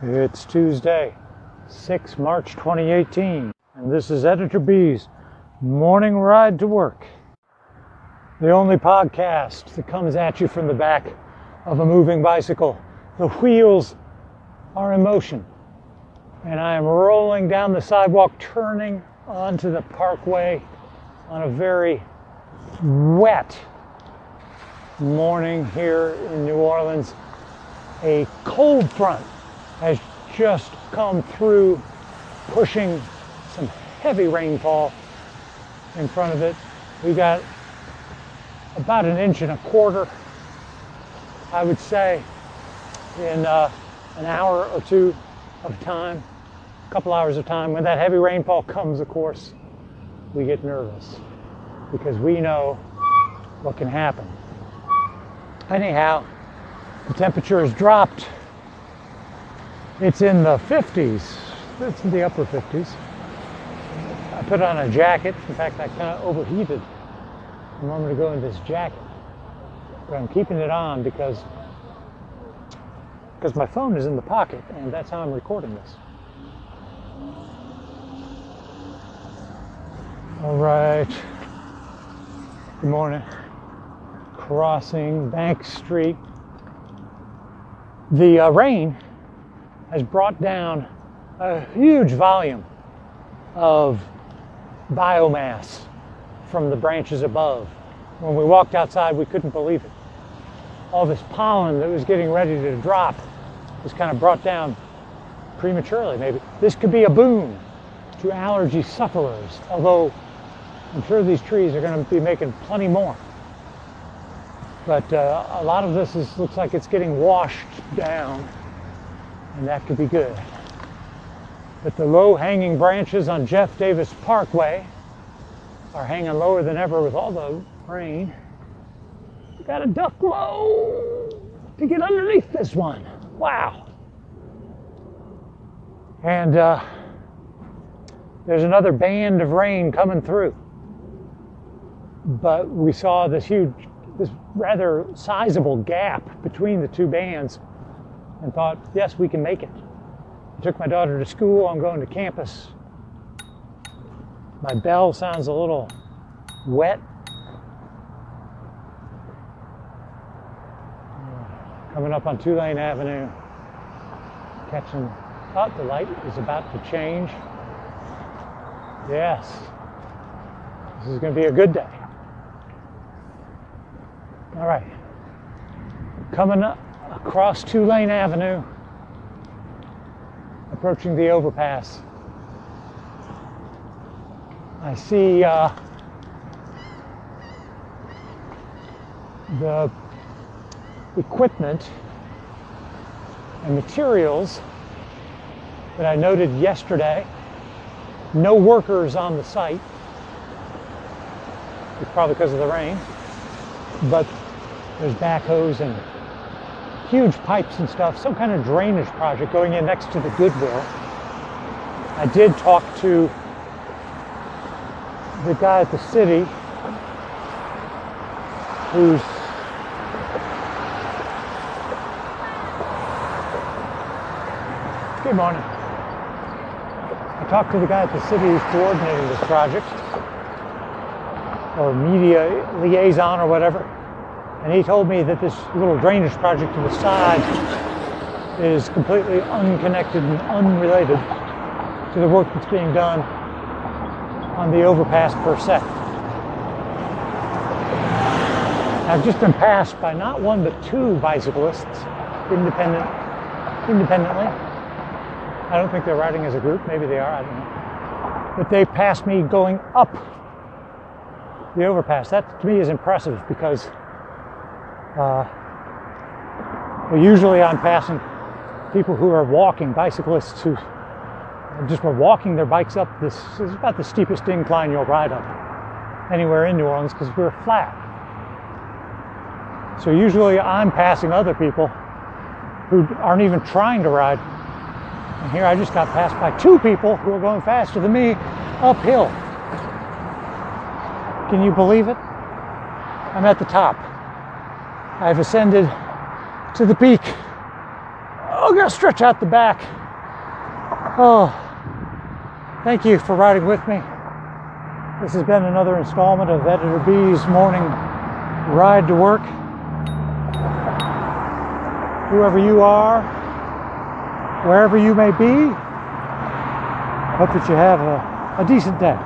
It's Tuesday, 6 March 2018, and this is Editor B's Morning Ride to Work. The only podcast that comes at you from the back of a moving bicycle. The wheels are in motion, and I am rolling down the sidewalk, turning onto the parkway on a very wet morning here in New Orleans. A cold front has just come through, pushing some heavy rainfall in front of it. We got about an inch and a quarter, I would say, in uh, an hour or two of time, a couple hours of time. When that heavy rainfall comes, of course, we get nervous because we know what can happen. Anyhow, the temperature has dropped. It's in the 50s. It's in the upper 50s. I put on a jacket. In fact, I kind of overheated a moment ago in this jacket. But I'm keeping it on because because my phone is in the pocket and that's how I'm recording this. All right. Good morning. Crossing Bank Street. The uh, rain has brought down a huge volume of biomass from the branches above. When we walked outside, we couldn't believe it. All this pollen that was getting ready to drop was kind of brought down prematurely, maybe. This could be a boon to allergy sufferers, although I'm sure these trees are going to be making plenty more. But uh, a lot of this is, looks like it's getting washed down, and that could be good. But the low hanging branches on Jeff Davis Parkway are hanging lower than ever with all the rain. You got to duck low to get underneath this one. Wow. And uh, there's another band of rain coming through. But we saw this huge, this rather sizable gap between the two bands and thought, yes, we can make it. I took my daughter to school. I'm going to campus. My bell sounds a little wet. Coming up on Tulane Avenue, catching. Oh, the light is about to change. Yes, this is going to be a good day. All right, coming up across Tulane Avenue, approaching the overpass. I see uh, the equipment and materials that I noted yesterday. No workers on the site. It's probably because of the rain. But there's backhoes and huge pipes and stuff, some kind of drainage project going in next to the Goodwill. I did talk to the guy at the city who's good morning. I talked to the guy at the city who's coordinating this project or media liaison or whatever and he told me that this little drainage project to the side is completely unconnected and unrelated to the work that's being done on the overpass per se. I've just been passed by not one but two bicyclists, independent, independently. I don't think they're riding as a group. Maybe they are. I don't know. But they passed me going up the overpass. That to me is impressive because uh, well, usually I'm passing people who are walking, bicyclists who just were walking their bikes up. This is about the steepest incline you'll ride up anywhere in New Orleans because we're flat. So usually I'm passing other people who aren't even trying to ride. And here I just got passed by two people who are going faster than me uphill. Can you believe it? I'm at the top. I've ascended to the peak. Oh, gonna stretch out the back. Oh, thank you for riding with me. This has been another installment of Editor B's morning ride to work. Whoever you are, wherever you may be, hope that you have a, a decent day.